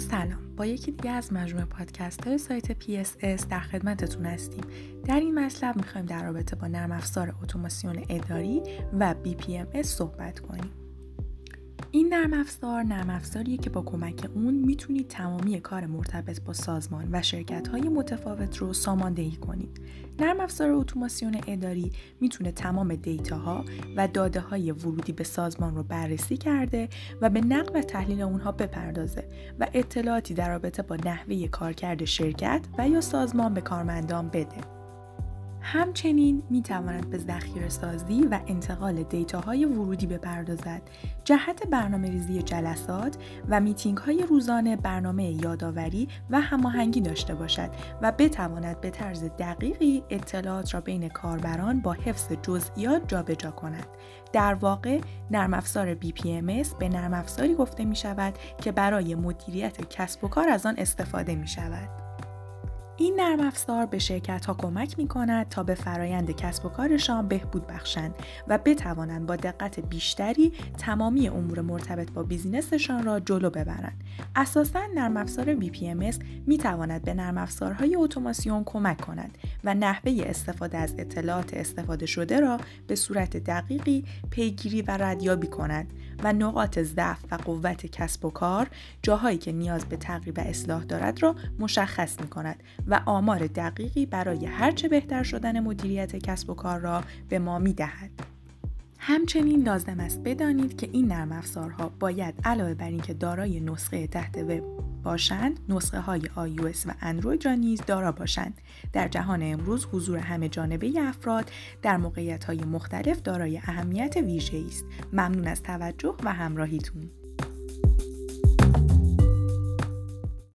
سلام. با یکی دیگه از مجموعه پادکست های سایت PSS در خدمتتون هستیم. در این مطلب می‌خوایم در رابطه با نرم افزار اتوماسیون اداری و BPMS صحبت کنیم. این نرم افزار نرم افزاریه که با کمک اون می‌تونید تمامی کار مرتبط با سازمان و شرکت های متفاوت رو ساماندهی کنید. نرم افزار اتوماسیون اداری می‌تونه تمام دیتاها و داده های ورودی به سازمان رو بررسی کرده و به نقل و تحلیل اونها بپردازه و اطلاعاتی در رابطه با نحوه کارکرد شرکت و یا سازمان به کارمندان بده. همچنین می تواند به ذخیره سازی و انتقال دیتاهای ورودی بپردازد. جهت برنامه ریزی جلسات و میتینگ های روزانه برنامه یادآوری و هماهنگی داشته باشد و بتواند به طرز دقیقی اطلاعات را بین کاربران با حفظ جزئیات جابجا کند. در واقع نرم افزار BPMS به نرم افزاری گفته می شود که برای مدیریت کسب و کار از آن استفاده می شود. این نرم افزار به شرکت ها کمک می کند تا به فرایند کسب و کارشان بهبود بخشند و بتوانند با دقت بیشتری تمامی امور مرتبط با بیزینسشان را جلو ببرند. اساسا نرم افزار BPMS می تواند به نرم افزارهای اتوماسیون کمک کند و نحوه استفاده از اطلاعات استفاده شده را به صورت دقیقی پیگیری و ردیابی کند و نقاط ضعف و قوت کسب و کار جاهایی که نیاز به تغییر و اصلاح دارد را مشخص می کند و آمار دقیقی برای هرچه بهتر شدن مدیریت کسب و کار را به ما می دهد. همچنین لازم است بدانید که این نرم افزارها باید علاوه بر اینکه دارای نسخه تحت وب باشند نسخه های iOS و اندروید را نیز دارا باشند. در جهان امروز حضور همه جانبه افراد در موقعیت های مختلف دارای اهمیت ویژه است. ممنون از توجه و همراهیتون.